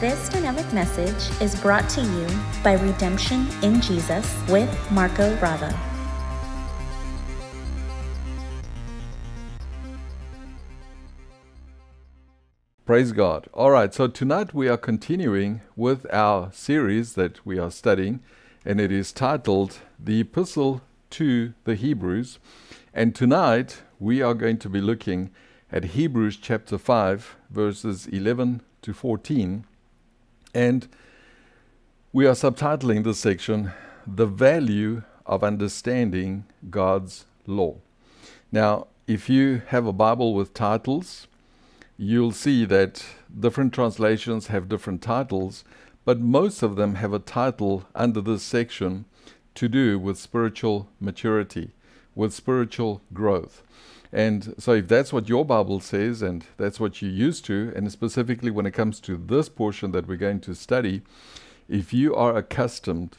This dynamic message is brought to you by Redemption in Jesus with Marco Bravo. Praise God. All right, so tonight we are continuing with our series that we are studying, and it is titled The Epistle to the Hebrews. And tonight we are going to be looking at Hebrews chapter 5, verses 11 to 14. And we are subtitling this section, The Value of Understanding God's Law. Now, if you have a Bible with titles, you'll see that different translations have different titles, but most of them have a title under this section to do with spiritual maturity, with spiritual growth. And so, if that's what your Bible says and that's what you're used to, and specifically when it comes to this portion that we're going to study, if you are accustomed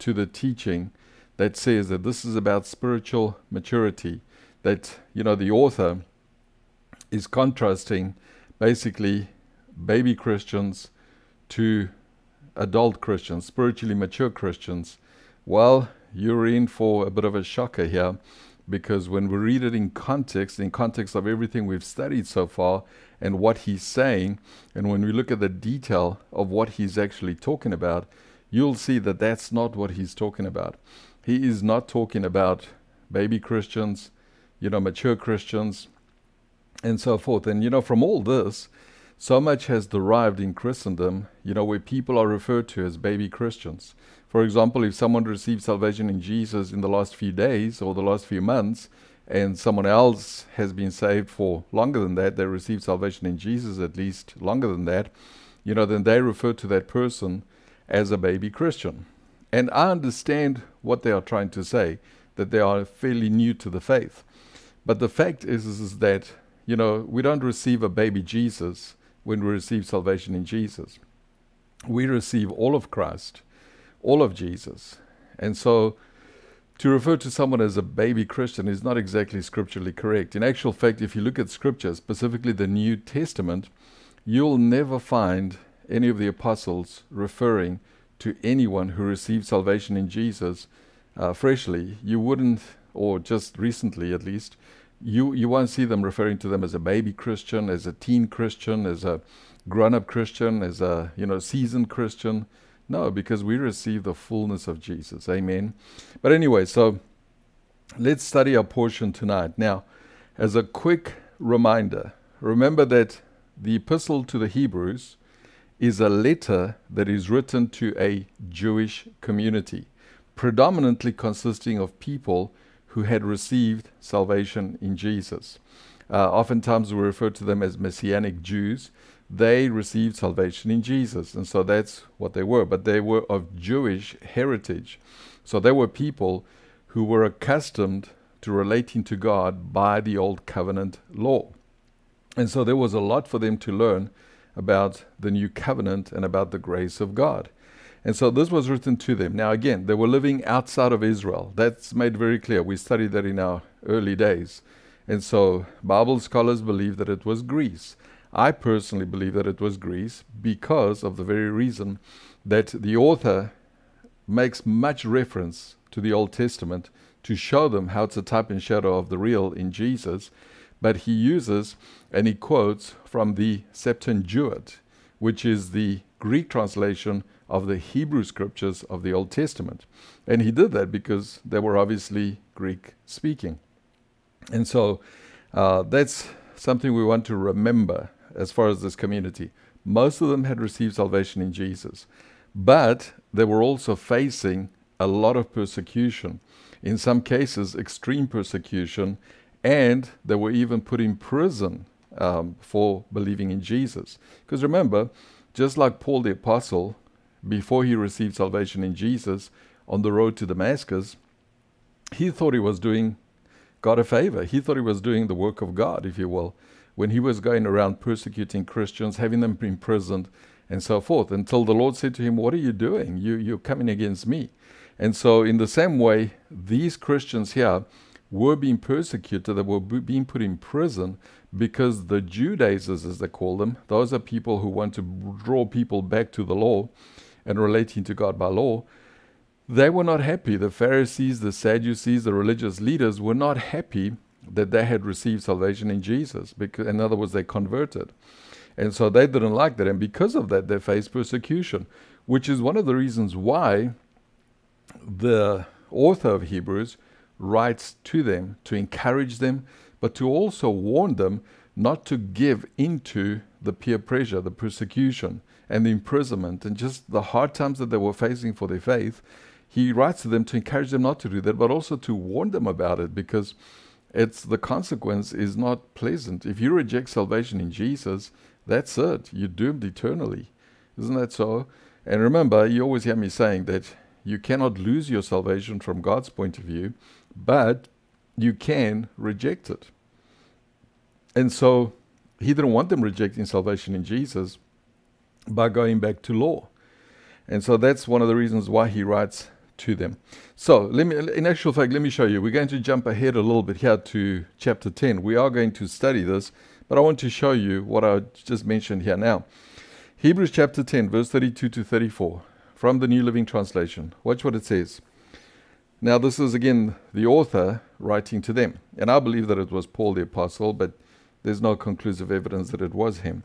to the teaching that says that this is about spiritual maturity, that, you know, the author is contrasting basically baby Christians to adult Christians, spiritually mature Christians, well, you're in for a bit of a shocker here because when we read it in context, in context of everything we've studied so far and what he's saying, and when we look at the detail of what he's actually talking about, you'll see that that's not what he's talking about. He is not talking about baby Christians, you know, mature Christians, and so forth. And, you know, from all this, so much has derived in Christendom, you know, where people are referred to as baby Christians. For example, if someone received salvation in Jesus in the last few days or the last few months, and someone else has been saved for longer than that, they received salvation in Jesus at least longer than that, you know, then they refer to that person as a baby Christian. And I understand what they are trying to say, that they are fairly new to the faith. But the fact is, is, is that, you know, we don't receive a baby Jesus when we receive salvation in Jesus. We receive all of Christ all of Jesus. And so to refer to someone as a baby Christian is not exactly scripturally correct. In actual fact, if you look at scripture, specifically the New Testament, you'll never find any of the apostles referring to anyone who received salvation in Jesus uh, freshly. You wouldn't, or just recently at least, you, you won't see them referring to them as a baby Christian, as a teen Christian, as a grown up Christian, as a you know seasoned Christian. No, because we receive the fullness of Jesus. Amen. But anyway, so let's study our portion tonight. Now, as a quick reminder, remember that the epistle to the Hebrews is a letter that is written to a Jewish community, predominantly consisting of people who had received salvation in Jesus. Uh, oftentimes we refer to them as Messianic Jews they received salvation in Jesus. And so that's what they were. But they were of Jewish heritage. So they were people who were accustomed to relating to God by the Old Covenant law. And so there was a lot for them to learn about the New Covenant and about the grace of God. And so this was written to them. Now, again, they were living outside of Israel. That's made very clear. We studied that in our early days. And so Bible scholars believe that it was Greece. I personally believe that it was Greece because of the very reason that the author makes much reference to the Old Testament to show them how it's a type and shadow of the real in Jesus. But he uses and he quotes from the Septuagint, which is the Greek translation of the Hebrew scriptures of the Old Testament. And he did that because they were obviously Greek speaking. And so uh, that's something we want to remember as far as this community. Most of them had received salvation in Jesus, but they were also facing a lot of persecution, in some cases, extreme persecution, and they were even put in prison um, for believing in Jesus. Because remember, just like Paul the Apostle, before he received salvation in Jesus on the road to Damascus, he thought he was doing God a favor. He thought he was doing the work of God, if you will when he was going around persecuting Christians, having them imprisoned, and so forth, until the Lord said to him, What are you doing? You, you're coming against me. And so, in the same way, these Christians here were being persecuted, they were being put in prison because the Judaizers, as they call them, those are people who want to draw people back to the law and relating to God by law. They were not happy. The Pharisees, the Sadducees, the religious leaders were not happy that they had received salvation in Jesus. Because, in other words, they converted. And so they didn't like that. And because of that, they faced persecution, which is one of the reasons why the author of Hebrews writes to them to encourage them, but to also warn them not to give into the peer pressure, the persecution, and the imprisonment, and just the hard times that they were facing for their faith. He writes to them to encourage them not to do that, but also to warn them about it because it's the consequence is not pleasant. If you reject salvation in Jesus, that's it. You're doomed eternally. Isn't that so? And remember, you always hear me saying that you cannot lose your salvation from God's point of view, but you can reject it. And so he didn't want them rejecting salvation in Jesus by going back to law. And so that's one of the reasons why he writes to them. So let me in actual fact, let me show you. We're going to jump ahead a little bit here to chapter 10. We are going to study this, but I want to show you what I just mentioned here now. Hebrews chapter 10, verse 32 to 34 from the New Living Translation. Watch what it says. Now, this is again the author writing to them. And I believe that it was Paul the Apostle, but there's no conclusive evidence that it was him.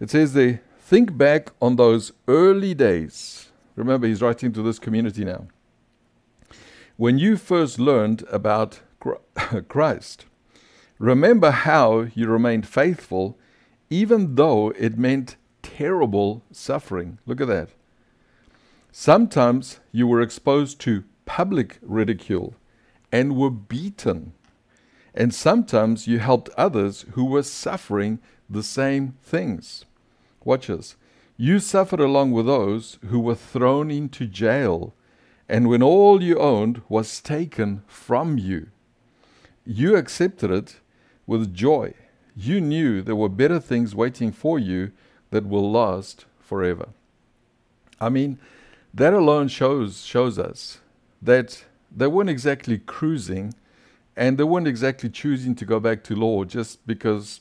It says they think back on those early days. Remember, he's writing to this community now. When you first learned about Christ, remember how you remained faithful even though it meant terrible suffering. Look at that. Sometimes you were exposed to public ridicule and were beaten. And sometimes you helped others who were suffering the same things. Watch this. You suffered along with those who were thrown into jail, and when all you owned was taken from you, you accepted it with joy. You knew there were better things waiting for you that will last forever. I mean, that alone shows shows us that they weren't exactly cruising and they weren't exactly choosing to go back to law just because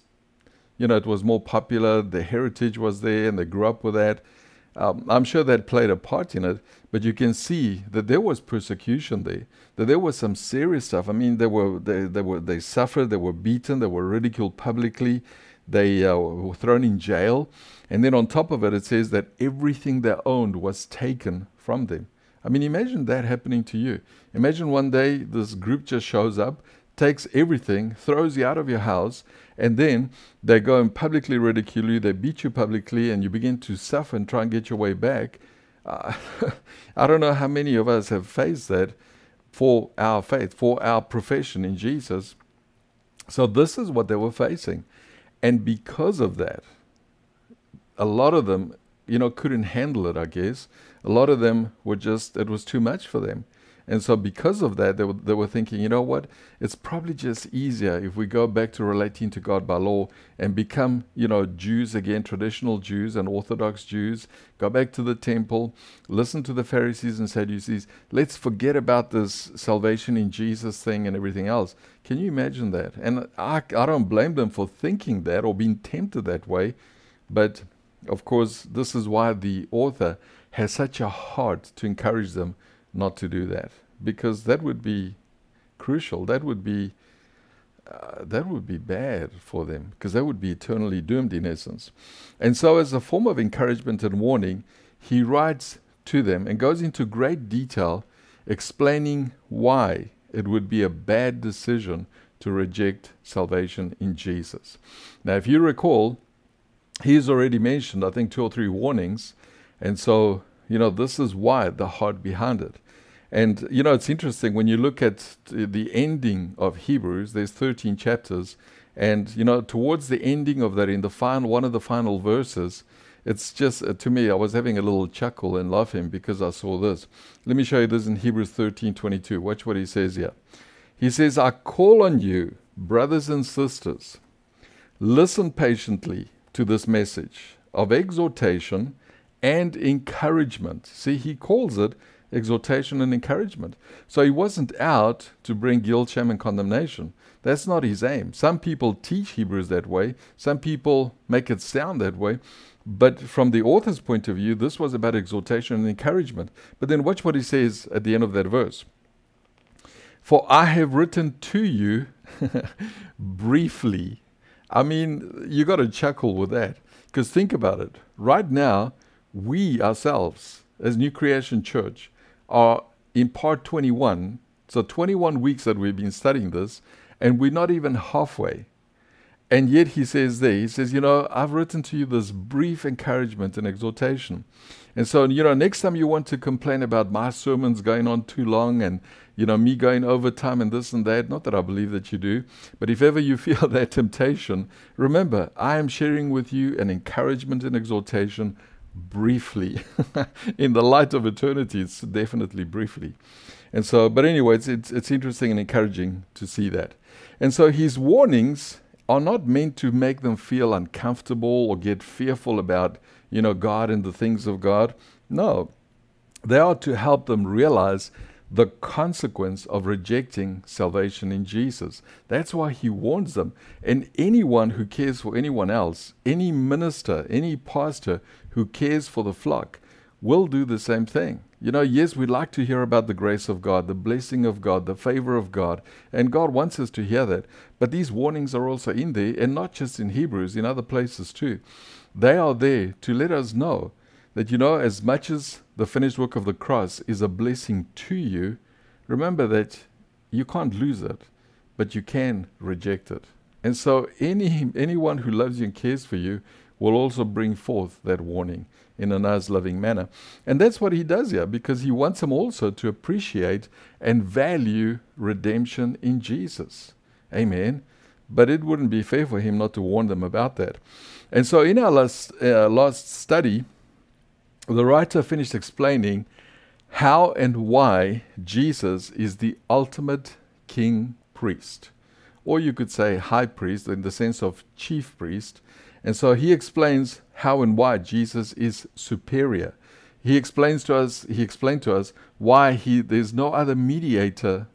you know it was more popular the heritage was there and they grew up with that um, i'm sure that played a part in it but you can see that there was persecution there that there was some serious stuff i mean they were they, they were they suffered they were beaten they were ridiculed publicly they uh, were thrown in jail and then on top of it, it says that everything they owned was taken from them. I mean, imagine that happening to you. Imagine one day this group just shows up, takes everything, throws you out of your house, and then they go and publicly ridicule you, they beat you publicly, and you begin to suffer and try and get your way back. Uh, I don't know how many of us have faced that for our faith, for our profession in Jesus. So, this is what they were facing. And because of that, a lot of them, you know, couldn't handle it, I guess. A lot of them were just, it was too much for them. And so, because of that, they were, they were thinking, you know what? It's probably just easier if we go back to relating to God by law and become, you know, Jews again, traditional Jews and Orthodox Jews. Go back to the temple, listen to the Pharisees and Sadducees. Let's forget about this salvation in Jesus thing and everything else. Can you imagine that? And I, I don't blame them for thinking that or being tempted that way. But of course, this is why the author has such a heart to encourage them not to do that, because that would be crucial. That would be uh, that would be bad for them, because they would be eternally doomed in essence. And so, as a form of encouragement and warning, he writes to them and goes into great detail explaining why it would be a bad decision to reject salvation in Jesus. Now, if you recall, he's already mentioned, I think, two or three warnings. And so, you know, this is why the heart behind it. And, you know, it's interesting when you look at the ending of Hebrews, there's 13 chapters. And, you know, towards the ending of that, in the final, one of the final verses, it's just, uh, to me, I was having a little chuckle and laughing because I saw this. Let me show you this in Hebrews 13 22. Watch what he says here. He says, I call on you, brothers and sisters, listen patiently to this message of exhortation and encouragement. See, he calls it exhortation and encouragement. So he wasn't out to bring guilt, shame, and condemnation. That's not his aim. Some people teach Hebrews that way, some people make it sound that way. But from the author's point of view, this was about exhortation and encouragement. But then watch what he says at the end of that verse. For I have written to you briefly. I mean, you got to chuckle with that. Because think about it. Right now, we ourselves, as New Creation Church, are in part 21. So 21 weeks that we've been studying this, and we're not even halfway. And yet he says there, he says, you know, I've written to you this brief encouragement and exhortation. And so, you know, next time you want to complain about my sermons going on too long and, you know, me going over time and this and that, not that I believe that you do, but if ever you feel that temptation, remember, I am sharing with you an encouragement and exhortation briefly. In the light of eternity, it's definitely briefly. And so, but anyway, it's, it's, it's interesting and encouraging to see that. And so his warnings are not meant to make them feel uncomfortable or get fearful about, you know, God and the things of God. No, they are to help them realize the consequence of rejecting salvation in Jesus. That's why he warns them. And anyone who cares for anyone else, any minister, any pastor who cares for the flock, will do the same thing. You know, yes, we like to hear about the grace of God, the blessing of God, the favor of God, and God wants us to hear that. But these warnings are also in there, and not just in Hebrews, in other places too. They are there to let us know that, you know, as much as the finished work of the cross is a blessing to you, remember that you can't lose it, but you can reject it. And so, any anyone who loves you and cares for you will also bring forth that warning in a nice, loving manner. And that's what he does here because he wants them also to appreciate and value redemption in Jesus. Amen. But it wouldn't be fair for him not to warn them about that. And so, in our last, uh, last study, the writer finished explaining how and why Jesus is the ultimate king priest. Or you could say high priest in the sense of chief priest. And so he explains how and why Jesus is superior. He explains to us, he explained to us why he, there's no other mediator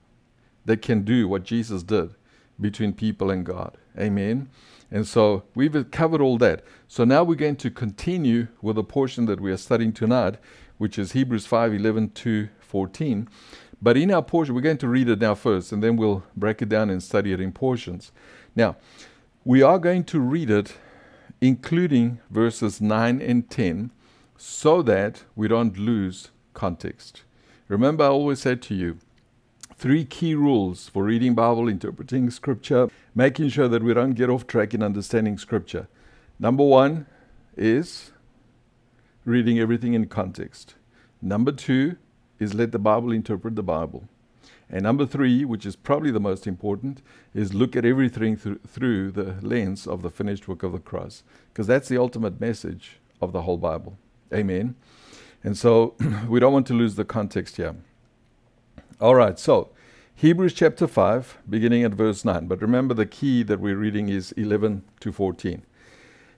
that can do what Jesus did between people and God. Amen. And so we've covered all that. So now we're going to continue with the portion that we are studying tonight, which is Hebrews 5 11 to 14. But in our portion, we're going to read it now first, and then we'll break it down and study it in portions. Now, we are going to read it including verses 9 and 10, so that we don't lose context. Remember, I always said to you, three key rules for reading Bible, interpreting Scripture, making sure that we don't get off track in understanding Scripture. Number one is reading everything in context. Number two is let the Bible interpret the Bible. And number three, which is probably the most important, is look at everything th- through the lens of the finished work of the cross, because that's the ultimate message of the whole Bible. Amen. And so we don't want to lose the context here. All right, so Hebrews chapter 5, beginning at verse 9. But remember, the key that we're reading is 11 to 14.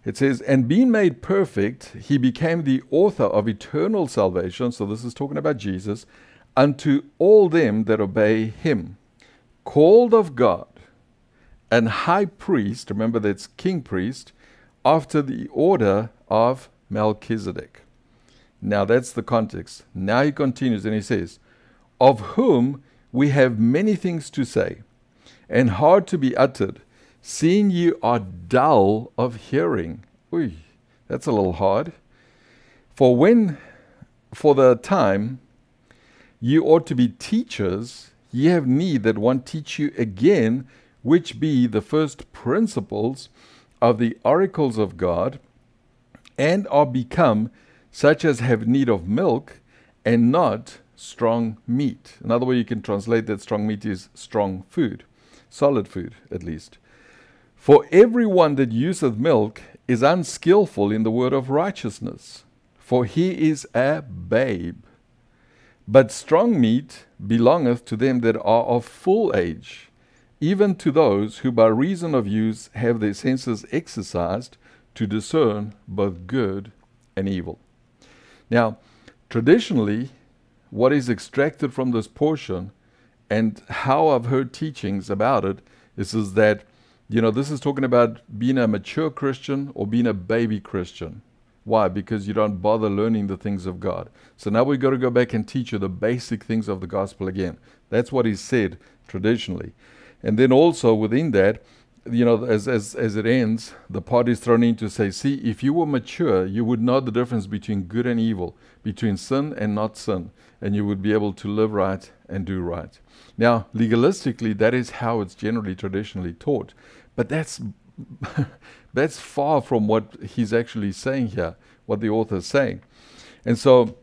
It says, And being made perfect, he became the author of eternal salvation. So this is talking about Jesus unto all them that obey him, called of God, and high priest, remember that's king priest, after the order of Melchizedek. Now that's the context. Now he continues and he says, Of whom we have many things to say, and hard to be uttered, seeing you are dull of hearing. Uy, that's a little hard. For when, for the time, Ye ought to be teachers, ye have need that one teach you again, which be the first principles of the oracles of God, and are become such as have need of milk, and not strong meat. Another way you can translate that strong meat is strong food, solid food at least. For every one that useth milk is unskillful in the word of righteousness, for he is a babe. But strong meat belongeth to them that are of full age, even to those who by reason of use have their senses exercised to discern both good and evil. Now, traditionally, what is extracted from this portion and how I've heard teachings about it is, is that, you know, this is talking about being a mature Christian or being a baby Christian. Why? Because you don't bother learning the things of God. So now we've got to go back and teach you the basic things of the gospel again. That's what is said traditionally. And then also within that, you know, as, as, as it ends, the part is thrown in to say, see, if you were mature, you would know the difference between good and evil, between sin and not sin, and you would be able to live right and do right. Now, legalistically, that is how it's generally traditionally taught. But that's that's far from what he's actually saying here, what the author is saying. And so,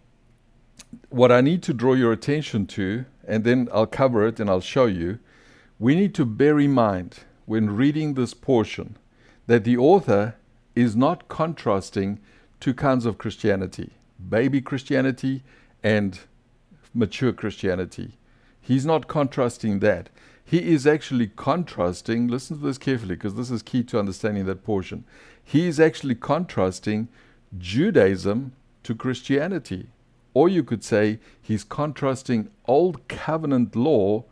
what I need to draw your attention to, and then I'll cover it and I'll show you, we need to bear in mind when reading this portion that the author is not contrasting two kinds of Christianity baby Christianity and mature Christianity. He's not contrasting that. He is actually contrasting, listen to this carefully because this is key to understanding that portion. He is actually contrasting Judaism to Christianity. Or you could say he's contrasting Old Covenant law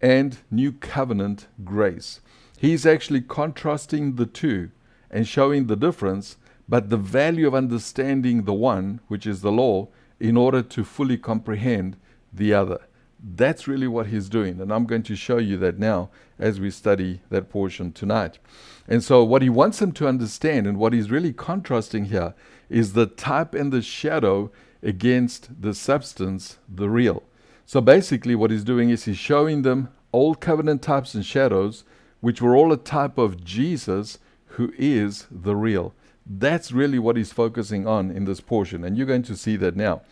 and New Covenant grace. He's actually contrasting the two and showing the difference, but the value of understanding the one, which is the law, in order to fully comprehend the other. That's really what he's doing. And I'm going to show you that now as we study that portion tonight. And so, what he wants them to understand and what he's really contrasting here is the type and the shadow against the substance, the real. So, basically, what he's doing is he's showing them old covenant types and shadows, which were all a type of Jesus, who is the real. That's really what he's focusing on in this portion. And you're going to see that now.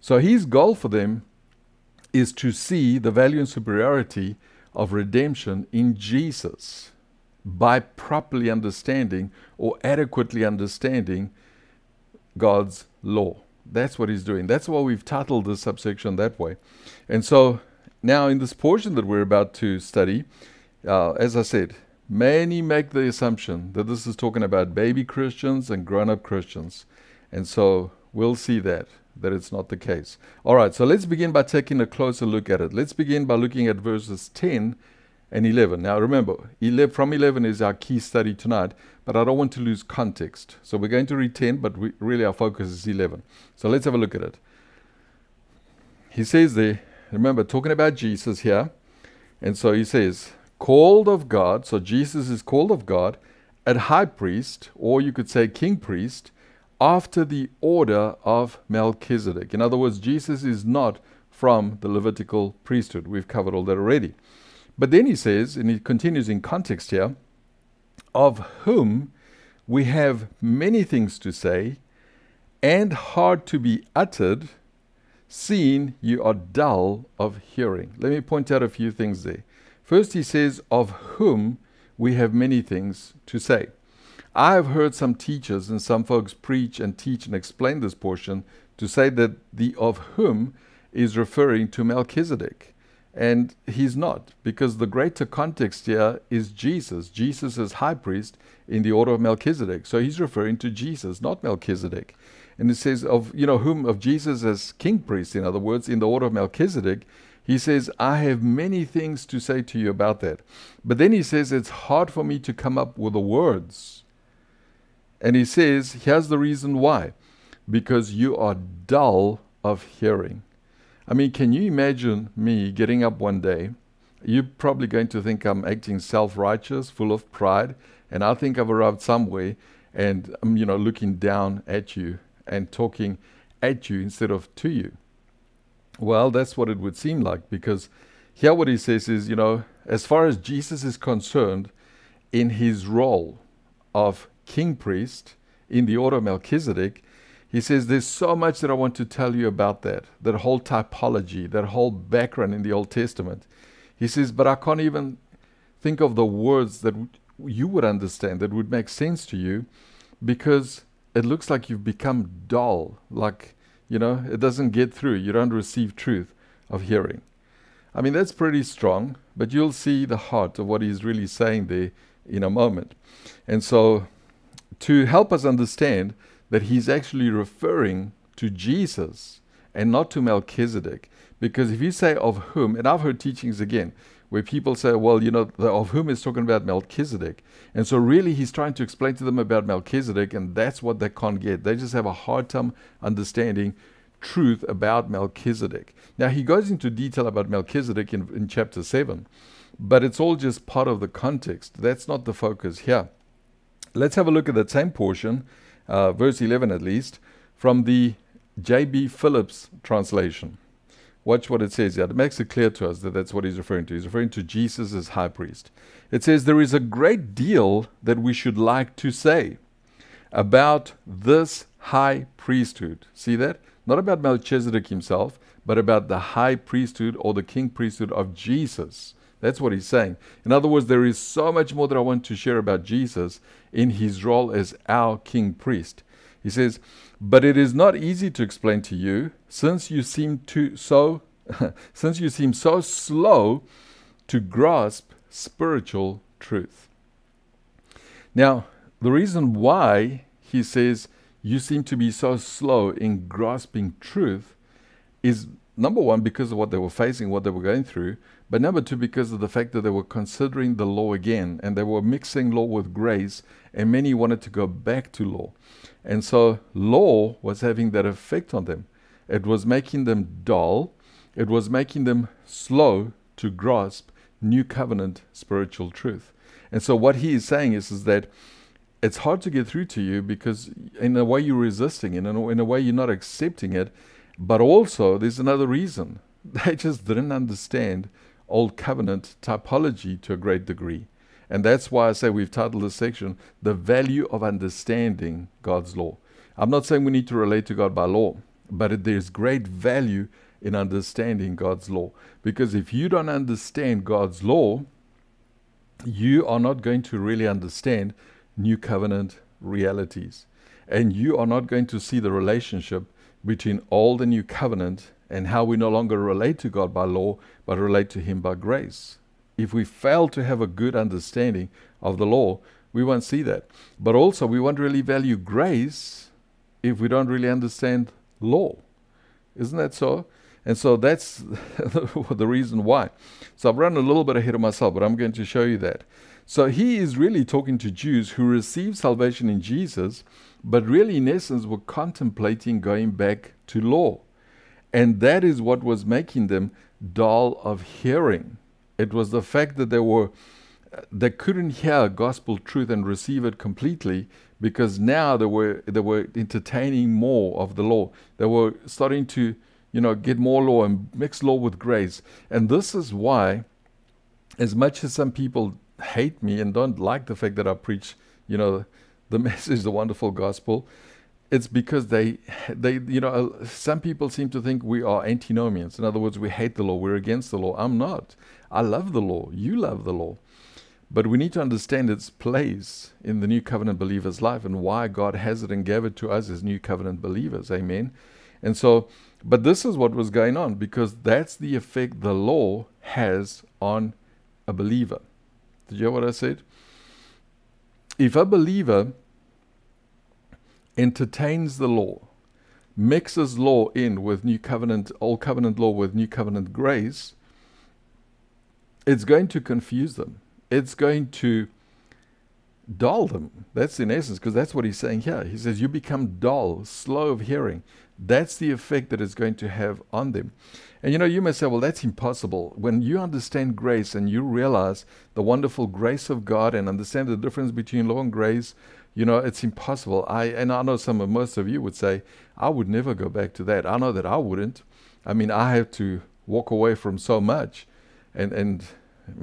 So, his goal for them is to see the value and superiority of redemption in Jesus by properly understanding or adequately understanding God's law. That's what he's doing. That's why we've titled this subsection that way. And so now, in this portion that we're about to study, uh, as I said, many make the assumption that this is talking about baby Christians and grown up Christians. And so we'll see that that it's not the case. All right, so let's begin by taking a closer look at it. Let's begin by looking at verses 10 and 11. Now remember, 11, from 11 is our key study tonight, but I don't want to lose context. So we're going to read 10, but we, really our focus is 11. So let's have a look at it. He says there, remember, talking about Jesus here, and so he says, called of God, so Jesus is called of God, at high priest, or you could say king priest, after the order of Melchizedek. In other words, Jesus is not from the Levitical priesthood. We've covered all that already. But then he says, and he continues in context here, of whom we have many things to say and hard to be uttered, seeing you are dull of hearing. Let me point out a few things there. First, he says, of whom we have many things to say. I have heard some teachers and some folks preach and teach and explain this portion to say that the of whom is referring to Melchizedek. And he's not, because the greater context here is Jesus. Jesus is high priest in the order of Melchizedek. So he's referring to Jesus, not Melchizedek. And it says of you know whom of Jesus as king priest, in other words, in the order of Melchizedek, he says, I have many things to say to you about that. But then he says, it's hard for me to come up with the words and he says, here's the reason why because you are dull of hearing. I mean, can you imagine me getting up one day? You're probably going to think I'm acting self righteous, full of pride, and I think I've arrived somewhere and I'm, you know, looking down at you and talking at you instead of to you. Well, that's what it would seem like because here what he says is, you know, as far as Jesus is concerned, in his role of king priest in the order of Melchizedek, he says, There's so much that I want to tell you about that, that whole typology, that whole background in the Old Testament. He says, But I can't even think of the words that you would understand, that would make sense to you, because it looks like you've become dull, like, you know, it doesn't get through. You don't receive truth of hearing. I mean, that's pretty strong, but you'll see the heart of what he's really saying there in a moment. And so to help us understand that he's actually referring to Jesus and not to Melchizedek. Because if you say of whom, and I've heard teachings again where people say, well, you know, the of whom is talking about Melchizedek. And so really he's trying to explain to them about Melchizedek, and that's what they can't get. They just have a hard time understanding truth about Melchizedek. Now he goes into detail about Melchizedek in, in chapter 7, but it's all just part of the context. That's not the focus here. Let's have a look at that same portion, uh, verse 11 at least, from the J.B. Phillips translation. Watch what it says here. It makes it clear to us that that's what he's referring to. He's referring to Jesus as high priest. It says, There is a great deal that we should like to say about this high priesthood. See that? Not about Melchizedek himself, but about the high priesthood or the king priesthood of Jesus. That's what he's saying. In other words, there is so much more that I want to share about Jesus in his role as our king priest. He says, But it is not easy to explain to you, since you seem to so since you seem so slow to grasp spiritual truth. Now, the reason why he says you seem to be so slow in grasping truth is number one, because of what they were facing, what they were going through, but number two, because of the fact that they were considering the law again and they were mixing law with grace, and many wanted to go back to law. And so law was having that effect on them. It was making them dull, it was making them slow to grasp new covenant spiritual truth. And so what he is saying is, is that it's hard to get through to you because in a way you're resisting it, in a, in a way you're not accepting it. But also there's another reason. They just didn't understand old covenant typology to a great degree. And that's why I say we've titled this section, The Value of Understanding God's Law. I'm not saying we need to relate to God by law, but there's great value in understanding God's law. Because if you don't understand God's law, you are not going to really understand new covenant realities. And you are not going to see the relationship between old and new covenant and how we no longer relate to God by law, but relate to Him by grace. If we fail to have a good understanding of the law, we won't see that. But also, we won't really value grace if we don't really understand law. Isn't that so? And so that's the reason why. So I've run a little bit ahead of myself, but I'm going to show you that. So he is really talking to Jews who received salvation in Jesus, but really, in essence, were contemplating going back to law. And that is what was making them dull of hearing. It was the fact that they were they couldn't hear gospel truth and receive it completely because now they were they were entertaining more of the law. They were starting to, you know, get more law and mix law with grace. And this is why, as much as some people hate me and don't like the fact that I preach, you know, the message, the wonderful gospel, it's because they, they, you know, some people seem to think we are antinomians. In other words, we hate the law, we're against the law. I'm not. I love the law. You love the law. But we need to understand its place in the new covenant believer's life and why God has it and gave it to us as new covenant believers. Amen. And so, but this is what was going on because that's the effect the law has on a believer. Did you hear what I said? If a believer entertains the law, mixes law in with new covenant, old covenant law with new covenant grace, it's going to confuse them. It's going to dull them. That's in essence, because that's what he's saying here. He says, You become dull, slow of hearing. That's the effect that it's going to have on them. And you know, you may say, well, that's impossible. When you understand grace and you realize the wonderful grace of God and understand the difference between law and grace, you know, it's impossible. I and I know some of most of you would say, I would never go back to that. I know that I wouldn't. I mean, I have to walk away from so much and and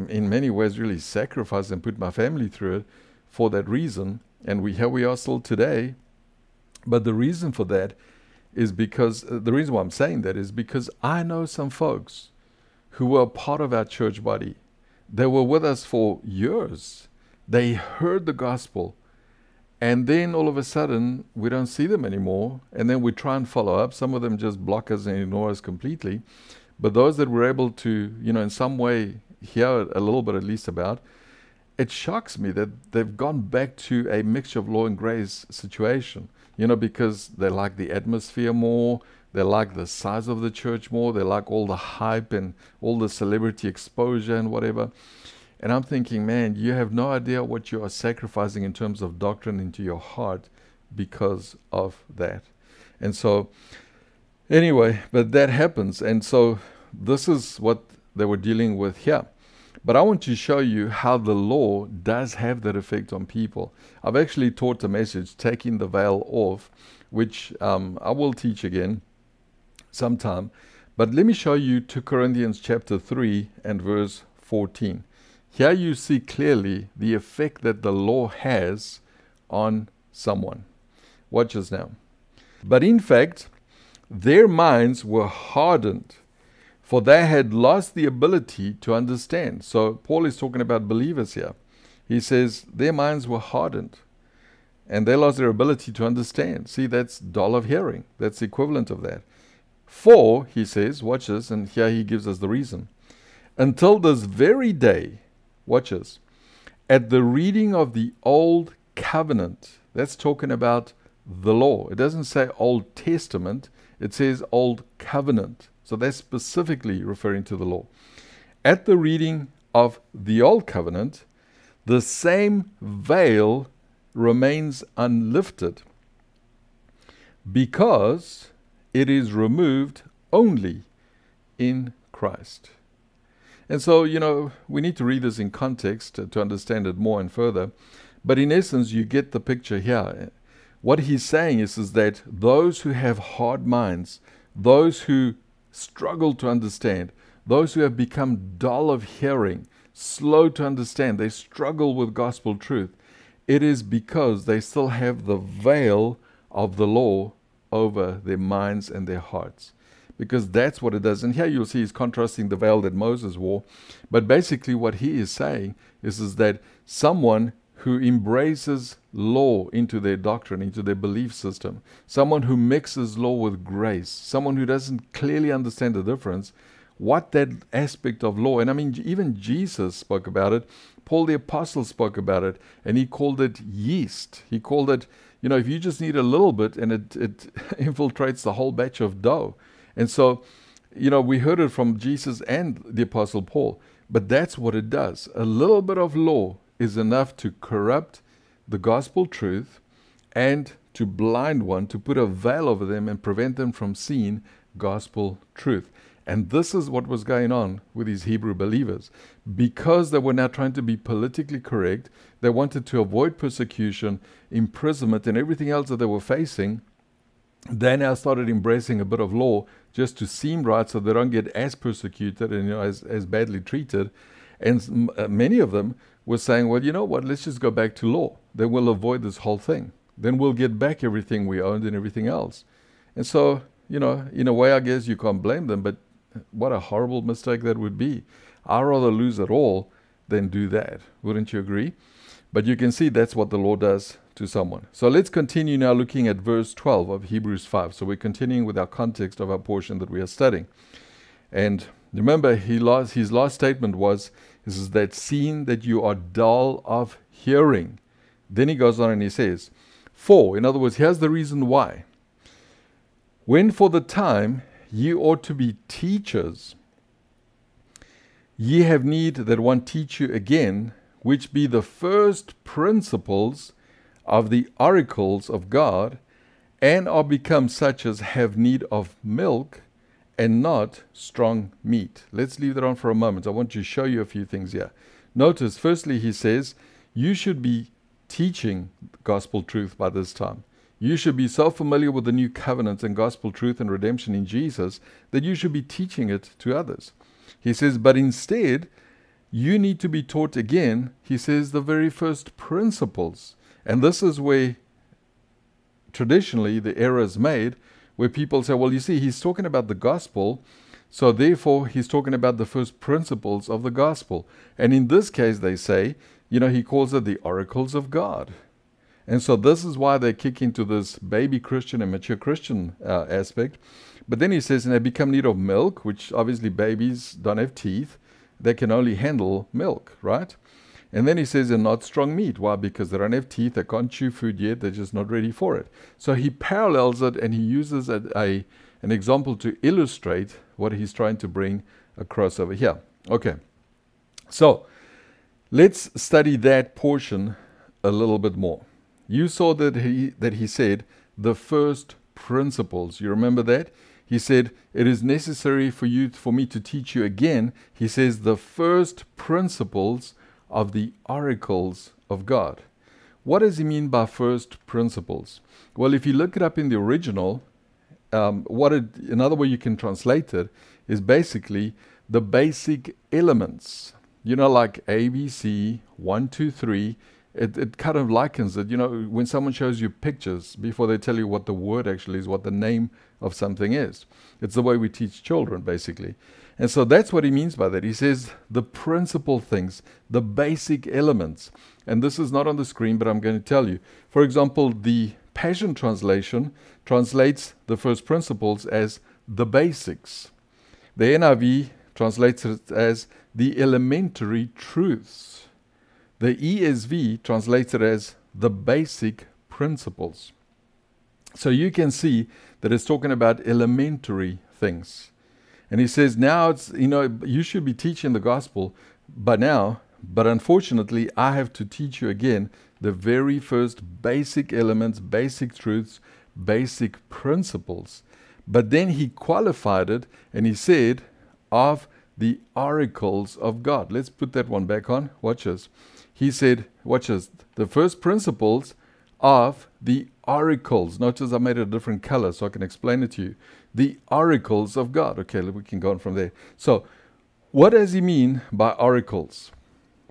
in many ways really sacrificed and put my family through it for that reason. And we here we are still today. But the reason for that is because uh, the reason why I'm saying that is because I know some folks who were part of our church body. They were with us for years. They heard the gospel. And then all of a sudden, we don't see them anymore. And then we try and follow up. Some of them just block us and ignore us completely. But those that were able to, you know, in some way hear a little bit at least about, it shocks me that they've gone back to a mixture of law and grace situation. you know, because they like the atmosphere more, they like the size of the church more, they like all the hype and all the celebrity exposure and whatever. And I'm thinking, man, you have no idea what you are sacrificing in terms of doctrine into your heart because of that. And so, anyway, but that happens. And so, this is what they were dealing with here. But I want to show you how the law does have that effect on people. I've actually taught a message, taking the veil off, which um, I will teach again sometime. But let me show you 2 Corinthians chapter 3 and verse 14. Here you see clearly the effect that the law has on someone. Watch us now. But in fact, their minds were hardened for they had lost the ability to understand. So Paul is talking about believers here. He says their minds were hardened and they lost their ability to understand. See, that's dull of hearing. That's the equivalent of that. For, he says, watch this, and here he gives us the reason. Until this very day, watch this, at the reading of the Old Covenant, that's talking about the law. It doesn't say Old Testament, it says Old Covenant. So that's specifically referring to the law. At the reading of the Old Covenant, the same veil remains unlifted because it is removed only in Christ. And so, you know, we need to read this in context to, understand it more and further. But in essence, you get the picture here. What he's saying is, is that those who have hard minds, those who struggle to understand, those who have become dull of hearing, slow to understand, they struggle with gospel truth, it is because they still have the veil of the law over their minds and their hearts. Because that's what it does. And here you'll see he's contrasting the veil that Moses wore. But basically, what he is saying is, is that someone who embraces law into their doctrine, into their belief system, someone who mixes law with grace, someone who doesn't clearly understand the difference, what that aspect of law, and I mean, even Jesus spoke about it, Paul the Apostle spoke about it, and he called it yeast. He called it, you know, if you just need a little bit and it, it infiltrates the whole batch of dough. And so, you know, we heard it from Jesus and the Apostle Paul, but that's what it does. A little bit of law is enough to corrupt the gospel truth and to blind one, to put a veil over them and prevent them from seeing gospel truth. And this is what was going on with these Hebrew believers. Because they were now trying to be politically correct, they wanted to avoid persecution, imprisonment, and everything else that they were facing. They now started embracing a bit of law just to seem right so they don't get as persecuted and you know, as, as badly treated. And uh, many of them was saying, well, you know what, let's just go back to law. Then we'll avoid this whole thing. Then we'll get back everything we owned and everything else. And so, you know, in a way, I guess you can't blame them, but what a horrible mistake that would be. I'd rather lose it all than do that. Wouldn't you agree? But you can see that's what the law does to someone. So let's continue now looking at verse 12 of Hebrews 5. So we're continuing with our context of our portion that we are studying. And remember, he lost, his last statement was, is that seeing that you are dull of hearing. Then he goes on and he says, For, in other words, here's the reason why. When for the time ye ought to be teachers, ye have need that one teach you again, which be the first principles of the oracles of God, and are become such as have need of milk and not strong meat. Let's leave that on for a moment. I want to show you a few things here. Notice, firstly, he says, you should be teaching gospel truth by this time. You should be so familiar with the new covenant and gospel truth and redemption in Jesus that you should be teaching it to others. He says, but instead, you need to be taught again, he says, the very first principles. And this is where traditionally the error is made where people say, well, you see, he's talking about the gospel, so therefore he's talking about the first principles of the gospel. And in this case, they say, you know, he calls it the oracles of God. And so this is why they kick into this baby Christian and mature Christian uh, aspect. But then he says, and they become need of milk, which obviously babies don't have teeth. They can only handle milk, right? And then he says they're not strong meat. Why? Because they don't have teeth, they can't chew food yet, they're just not ready for it. So he parallels it and he uses a, a an example to illustrate what he's trying to bring across over here. Okay. So let's study that portion a little bit more. You saw that he that he said the first principles. You remember that? He said, It is necessary for you for me to teach you again. He says the first principles of the oracles of God. What does he mean by first principles? Well, if you look it up in the original, um, what it, another way you can translate it is basically the basic elements. You know, like ABC, one, two, three. It, it kind of likens it. You know, when someone shows you pictures before they tell you what the word actually is, what the name of something is. It's the way we teach children, basically. And so that's what he means by that. He says the principal things, the basic elements. And this is not on the screen, but I'm going to tell you. For example, the Passion Translation translates the first principles as the basics. The NIV translates it as the elementary truths. The ESV translates it as the basic principles. So you can see that it's talking about elementary things. And he says, now it's, you know, you should be teaching the gospel by now, but unfortunately, I have to teach you again the very first basic elements, basic truths, basic principles. But then he qualified it and he said, of the oracles of God. Let's put that one back on. Watch this. He said, watch this, the first principles of the oracles. Notice I made it a different color so I can explain it to you. The oracles of God. Okay, we can go on from there. So, what does he mean by oracles?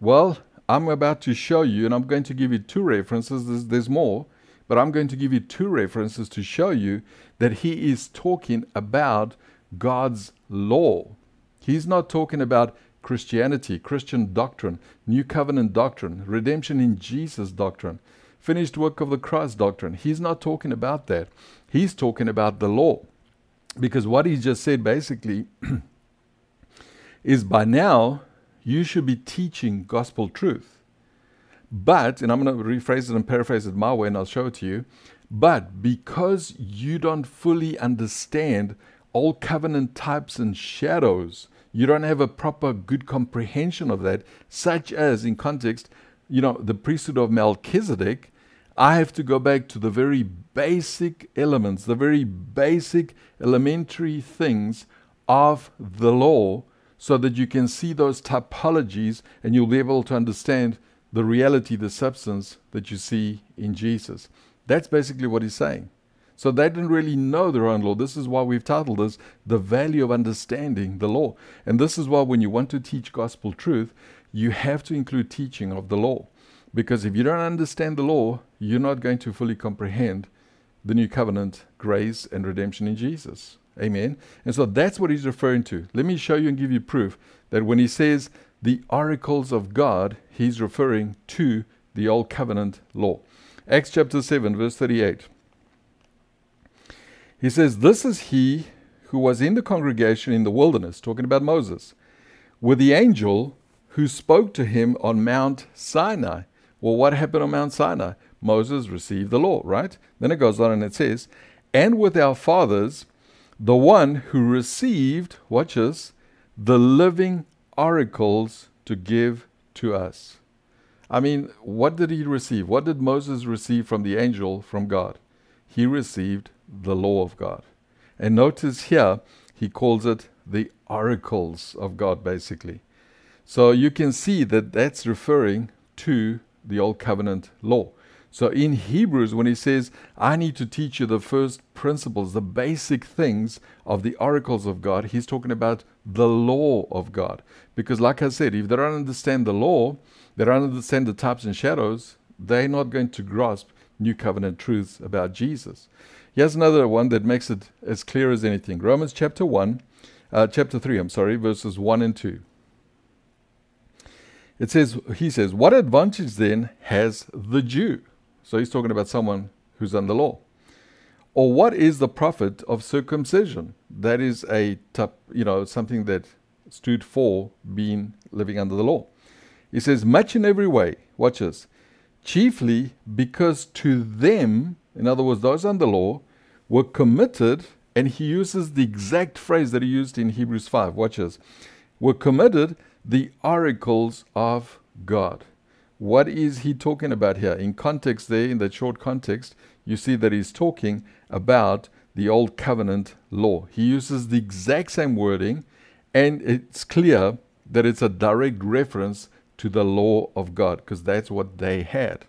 Well, I'm about to show you, and I'm going to give you two references. There's, there's more, but I'm going to give you two references to show you that he is talking about God's law. He's not talking about Christianity, Christian doctrine, New Covenant doctrine, redemption in Jesus doctrine, finished work of the cross doctrine. He's not talking about that. He's talking about the law. Because what he just said basically is by now you should be teaching gospel truth. But, and I'm going to rephrase it and paraphrase it my way and I'll show it to you. But because you don't fully understand all covenant types and shadows, you don't have a proper good comprehension of that, such as in context, you know, the priesthood of Melchizedek, I have to go back to the very basic elements, the very basic elementary things of the law so that you can see those typologies and you'll be able to understand the reality, the substance that you see in Jesus. That's basically what he's saying. So they didn't really know their own law. This is why we've titled this The Value of Understanding the Law. And this is why when you want to teach gospel truth, you have to include teaching of the law. Because if you don't understand the law, you're not going to fully comprehend the new covenant, grace, and redemption in Jesus. Amen. And so that's what he's referring to. Let me show you and give you proof that when he says the oracles of God, he's referring to the old covenant law. Acts chapter 7, verse 38. He says, This is he who was in the congregation in the wilderness, talking about Moses, with the angel who spoke to him on Mount Sinai. Well, what happened on Mount Sinai? Moses received the law, right? Then it goes on and it says, And with our fathers, the one who received, watch this, the living oracles to give to us. I mean, what did he receive? What did Moses receive from the angel from God? He received the law of God. And notice here, he calls it the oracles of God, basically. So you can see that that's referring to the Old Covenant law. So in Hebrews, when he says, I need to teach you the first principles, the basic things of the oracles of God, he's talking about the law of God. Because, like I said, if they don't understand the law, they don't understand the types and shadows, they're not going to grasp new covenant truths about Jesus. Here's another one that makes it as clear as anything Romans chapter 1, uh, chapter 3, I'm sorry, verses 1 and 2. It says, he says, What advantage then has the Jew? So he's talking about someone who's under law. Or what is the profit of circumcision? That is a you know something that stood for being living under the law. He says, much in every way. Watch this. Chiefly because to them, in other words, those under law, were committed, and he uses the exact phrase that he used in Hebrews 5. Watch this. Were committed the oracles of God. What is he talking about here? In context, there, in that short context, you see that he's talking about the old covenant law. He uses the exact same wording, and it's clear that it's a direct reference to the law of God because that's what they had.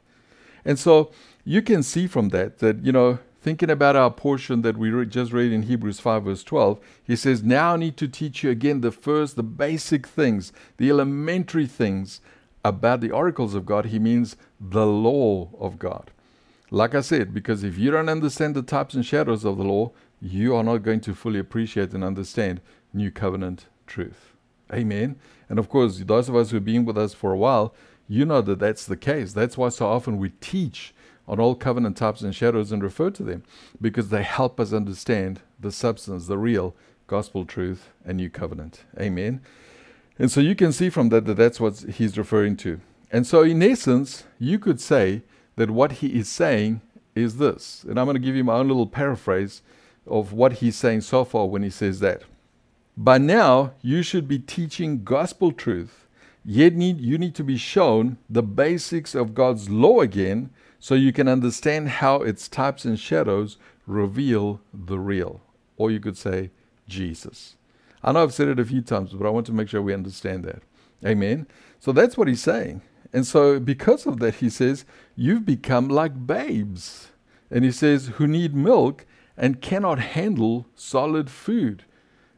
And so you can see from that that, you know, thinking about our portion that we re- just read in Hebrews 5, verse 12, he says, Now I need to teach you again the first, the basic things, the elementary things about the oracles of God. He means the law of God. Like I said, because if you don't understand the types and shadows of the law, you are not going to fully appreciate and understand new covenant truth. Amen. And of course, those of us who've been with us for a while, you know that that's the case. That's why so often we teach on all covenant types and shadows and refer to them because they help us understand the substance, the real gospel truth and new covenant. Amen. And so you can see from that that that's what he's referring to. And so, in essence, you could say that what he is saying is this. And I'm going to give you my own little paraphrase of what he's saying so far when he says that. By now, you should be teaching gospel truth, yet need, you need to be shown the basics of God's law again so you can understand how its types and shadows reveal the real. Or you could say, Jesus. I know I've said it a few times, but I want to make sure we understand that. Amen. So that's what he's saying. And so, because of that, he says, You've become like babes. And he says, Who need milk and cannot handle solid food.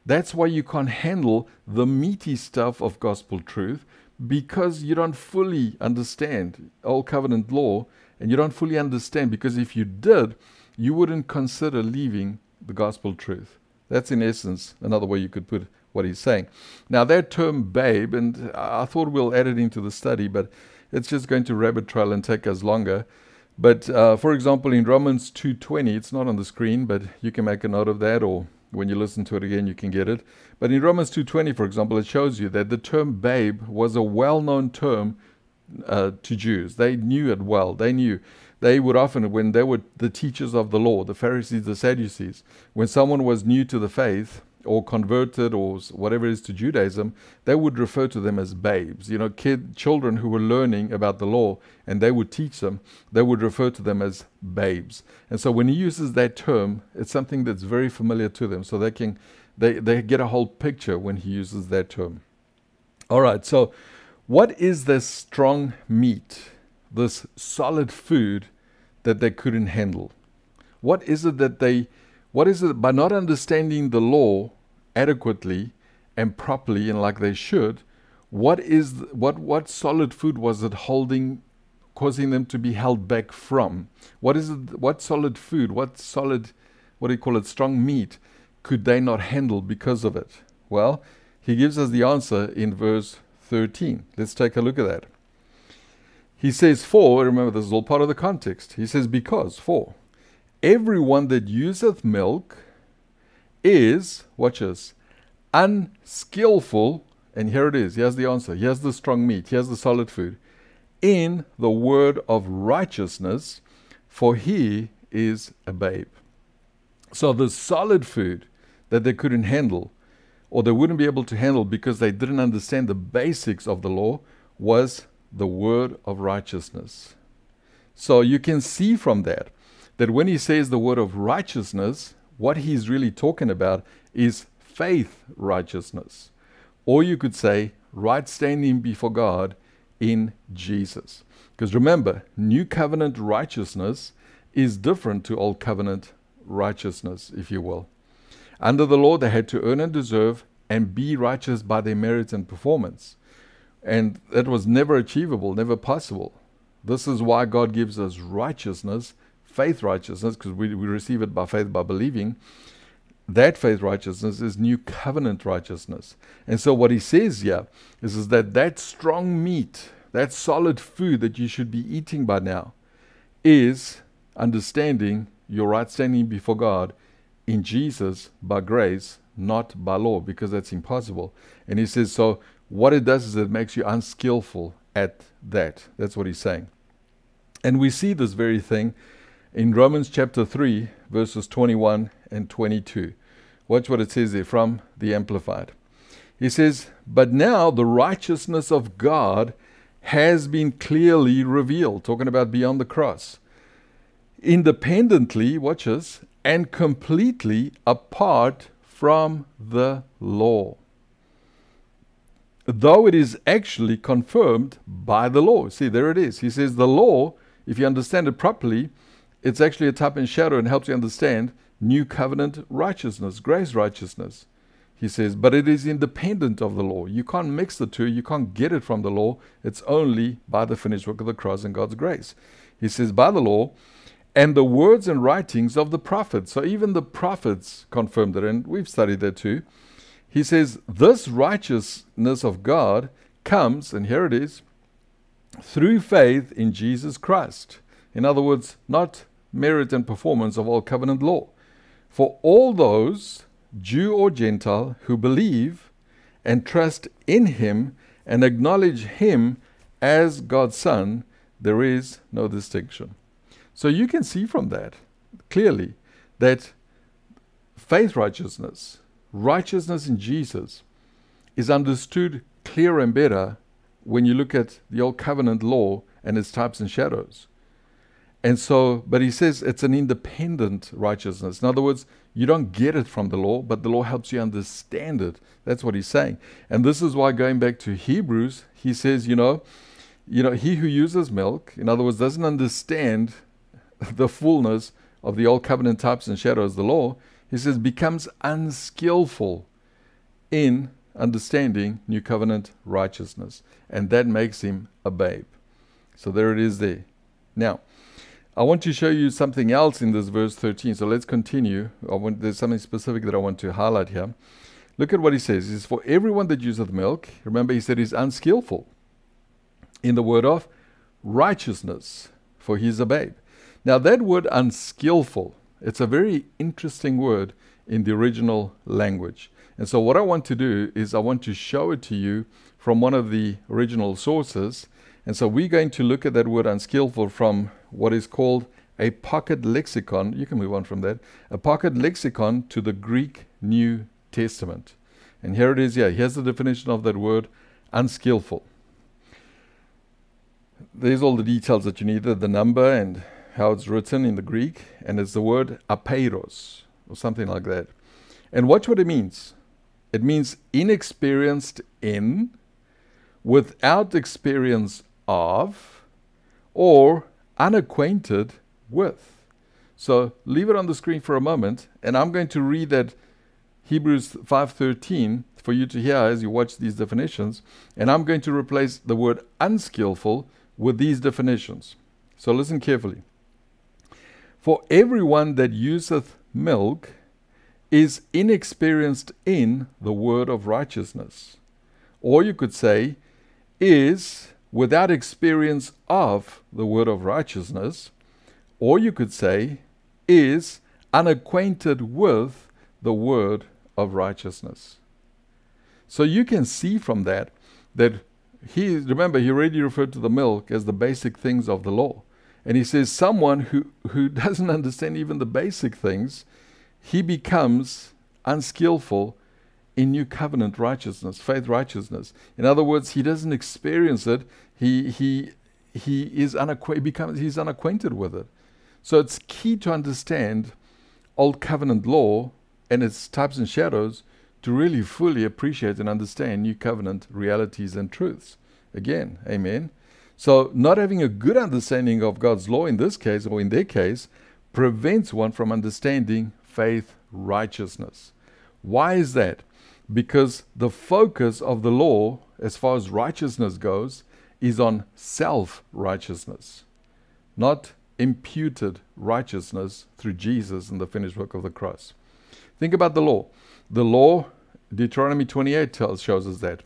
That's why you can't handle the meaty stuff of gospel truth because you don't fully understand Old Covenant law and you don't fully understand because if you did, you wouldn't consider leaving the gospel truth. That's in essence another way you could put what he's saying. Now, that term babe, and I thought we'll add it into the study, but it's just going to rabbit trail and take us longer. But uh, for example, in Romans 2:20, it's not on the screen, but you can make a note of that, or when you listen to it again, you can get it. But in Romans 2:20, for example, it shows you that the term babe was a well-known term uh, to Jews. They knew it well. They knew. They would often, when they were the teachers of the law, the Pharisees, the Sadducees, when someone was new to the faith or converted or whatever it is to Judaism, they would refer to them as babes. You know, kid, children who were learning about the law and they would teach them, they would refer to them as babes. And so when he uses that term, it's something that's very familiar to them. So they can, they, they get a whole picture when he uses that term. All right, so what is this strong meat, this solid food that they couldn't handle? What is it that they, what is it, by not understanding the law adequately and properly and like they should, what is, what, what solid food was it holding, causing them to be held back from? What is it, what solid food, what solid, what do you call it, strong meat could they not handle because of it? Well, he gives us the answer in verse 13. Let's take a look at that. He says, For, remember, this is all part of the context. He says, Because, for, everyone that useth milk is, watch this, unskillful, and here it is. Here's the answer. Here's the strong meat. Here's the solid food. In the word of righteousness, for he is a babe. So the solid food that they couldn't handle or they wouldn't be able to handle because they didn't understand the basics of the law was the word of righteousness. So you can see from that that when he says the word of righteousness, what he's really talking about is faith righteousness. Or you could say right standing before God in Jesus. Because remember, new covenant righteousness is different to old covenant righteousness, if you will. Under the law, they had to earn and deserve and be righteous by their merits and performance. And that was never achievable, never possible. This is why God gives us righteousness, faith righteousness, because we, we receive it by faith, by believing. That faith righteousness is new covenant righteousness. And so, what he says here is, is that that strong meat, that solid food that you should be eating by now, is understanding your right standing before God in Jesus by grace, not by law, because that's impossible. And he says, so what it does is it makes you unskillful at that. That's what he's saying. And we see this very thing in Romans chapter 3, verses 21 and 22. Watch what it says there from the Amplified. He says, But now the righteousness of God has been clearly revealed, talking about beyond the cross, independently, watch this, and completely apart from the law. Though it is actually confirmed by the law. See, there it is. He says the law, if you understand it properly, it's actually a type and shadow and helps you understand new covenant righteousness, grace righteousness. He says, but it is independent of the law. You can't mix the two. You can't get it from the law. It's only by the finished work of the cross and God's grace. He says, by the law and the words and writings of the prophets. So even the prophets confirmed it, and we've studied that too. He says, this righteousness of God comes, and here it is, through faith in Jesus Christ. In other words, not merit and performance of all covenant law. For all those, Jew or Gentile, who believe and trust in him and acknowledge him as God's Son, there is no distinction. So you can see from that clearly that faith righteousness, righteousness in Jesus, is understood clearer and better when you look at the Old Covenant law and its types and shadows. And so, but he says it's an independent righteousness. In other words, you don't get it from the law, but the law helps you understand it. That's what he's saying. And this is why going back to Hebrews, he says, you know, you know, he who uses milk, in other words, doesn't understand the fullness of the old covenant types and shadows the law, he says becomes unskillful in understanding new covenant righteousness. And that makes him a babe. So there it is there. Now, I want to show you something else in this verse 13. So let's continue. Want, there's something specific that I want to highlight here. Look at what he says. He says, For everyone that useth milk, remember he said he's unskillful in the word of righteousness, for he's a babe. Now that word unskillful, it's a very interesting word in the original language. And so what I want to do is I want to show it to you from one of the original sources. And so we're going to look at that word unskillful from what is called a pocket lexicon. You can move on from that. A pocket lexicon to the Greek New Testament. And here it is. Yeah, here's the definition of that word unskillful. There's all the details that you need the number and how it's written in the Greek. And it's the word apeiros or something like that. And watch what it means it means inexperienced in, without experience of, or unacquainted with. So leave it on the screen for a moment, and I'm going to read that Hebrews 5:13 for you to hear as you watch these definitions, and I'm going to replace the word unskillful with these definitions. So listen carefully. For everyone that useth milk is inexperienced in the word of righteousness. Or you could say, is without experience of the word of righteousness, or you could say, is unacquainted with the word of righteousness. So you can see from that that he, remember, he already referred to the milk as the basic things of the law. And he says, someone who, who doesn't understand even the basic things, he becomes unskillful in new covenant righteousness, faith righteousness. In other words, he doesn't experience it. He he he is unacquainted. Becomes he's unacquainted with it. So it's key to understand old covenant law and its types and shadows to really fully appreciate and understand new covenant realities and truths. Again, amen. So not having a good understanding of God's law in this case or in their case prevents one from understanding faith righteousness. Why is that? because the focus of the law, as far as righteousness goes, is on self righteousness, not imputed righteousness through Jesus and the finished work of the cross. Think about the law. The law, Deuteronomy 28 tells, shows us that.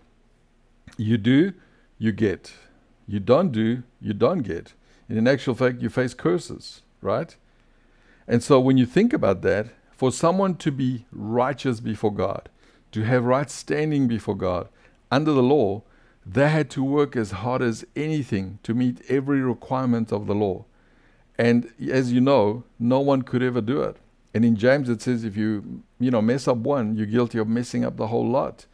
You do, you get. You don't do, you don't get. And in actual fact, you face curses, right? And so when you think about that, for someone to be righteous before God, to have right standing before God under the law, they had to work as hard as anything to meet every requirement of the law. And as you know, no one could ever do it. And in James it says if you you know mess up one, you're guilty of messing up the whole lot.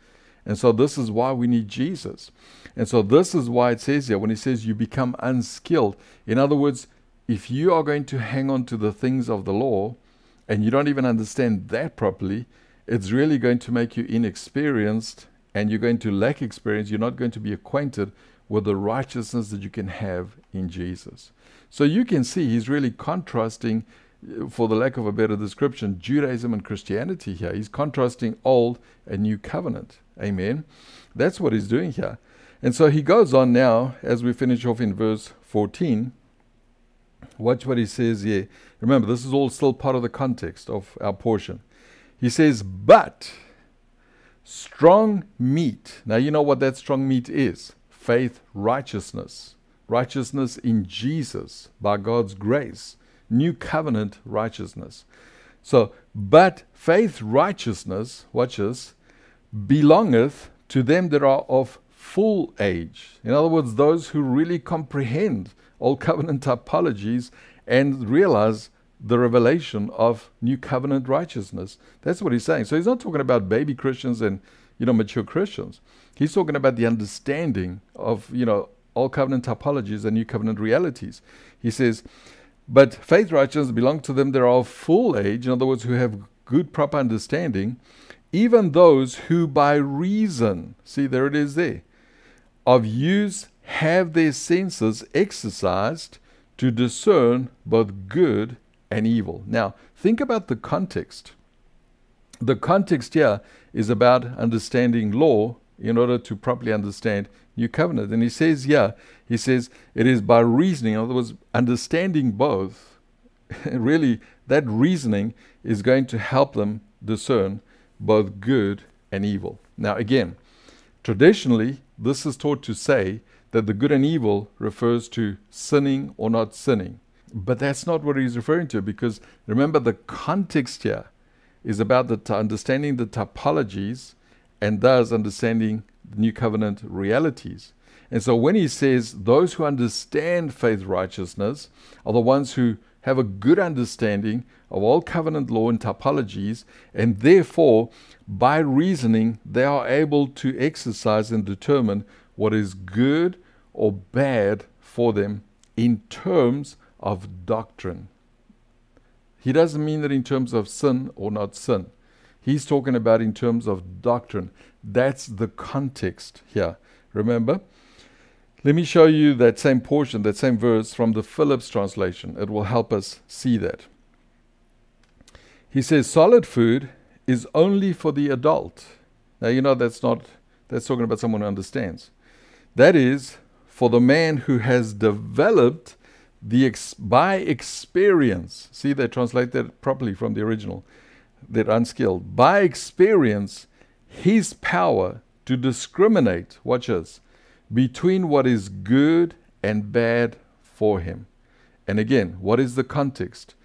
And so this is why we need Jesus. And so this is why it says here when he says you become unskilled. In other words, if you are going to hang on to the things of the law and you don't even understand that properly, it's really going to make you inexperienced and you're going to lack experience. You're not going to be acquainted with the righteousness that you can have in Jesus. So you can see he's really contrasting, for the lack of a better description, Judaism and Christianity here. He's contrasting old and new covenant. Amen. That's what he's doing here. And so he goes on now, as we finish off in verse 14. Watch what he says here. Remember, this is all still part of the context of our portion. He says, But strong meat. Now, you know what that strong meat is faith, righteousness. Righteousness in Jesus by God's grace. New covenant righteousness. So, but faith, righteousness, watch this, belongeth to them that are of full age. In other words, those who really comprehend all covenant typologies and realize the revelation of new covenant righteousness. That's what he's saying. So he's not talking about baby Christians and you know mature Christians. He's talking about the understanding of you know all covenant typologies and new covenant realities. He says, but faith righteousness belong to them that are of full age, in other words, who have good proper understanding, even those who by reason, see there it is there, of use have their senses exercised to discern both good and evil. Now, think about the context. The context here is about understanding law in order to properly understand new covenant. And he says, yeah, he says it is by reasoning, in other words, understanding both. really, that reasoning is going to help them discern both good and evil. Now, again, traditionally, this is taught to say that the good and evil refers to sinning or not sinning. But that's not what he's referring to because remember, the context here is about the understanding the typologies and thus understanding the new covenant realities. And so when he says those who understand faith righteousness are the ones who have a good understanding of all covenant law and typologies, and therefore, by reasoning, they are able to exercise and determine what is good or bad for them in terms of doctrine. He doesn't mean that in terms of sin or not sin. He's talking about in terms of doctrine. That's the context here. Remember? Let me show you that same portion, that same verse from the Phillips translation. It will help us see that. He says, solid food is only for the adult. Now, you know that's not, that's talking about someone who understands. That is for the man who has developed the ex- by experience. See, they translate that properly from the original. They're unskilled. By experience, his power to discriminate, watch us, between what is good and bad for him. And again, what is the context?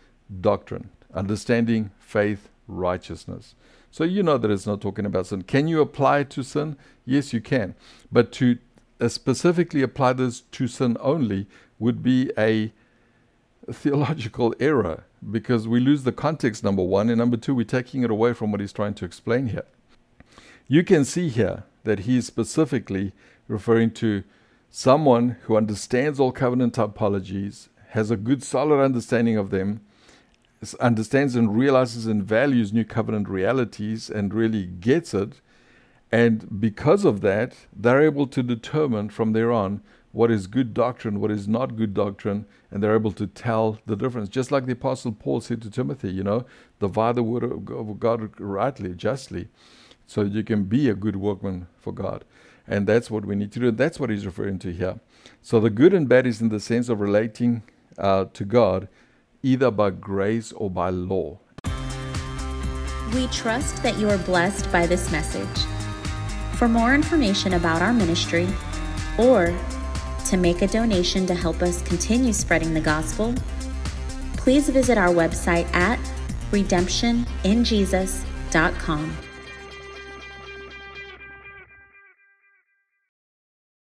Doctrine, understanding, faith, righteousness. So you know that it's not talking about sin. Can you apply it to sin? Yes, you can. But to uh, specifically apply this to sin only would be a theological error because we lose the context, number one, and number two, we're taking it away from what he's trying to explain here. You can see here that he's specifically referring to someone who understands all covenant typologies, has a good, solid understanding of them, understands and realizes and values new covenant realities, and really gets it and because of that, they're able to determine from there on what is good doctrine, what is not good doctrine, and they're able to tell the difference. Just like the Apostle Paul said to Timothy, you know, divide the word of God rightly, justly, so that you can be a good workman for God. And that's what we need to do. That's what he's referring to here. So the good and bad is in the sense of relating uh, to God either by grace or by law. We trust that you are blessed by this message. For more information about our ministry or to make a donation to help us continue spreading the gospel, please visit our website at redemptioninjesus.com.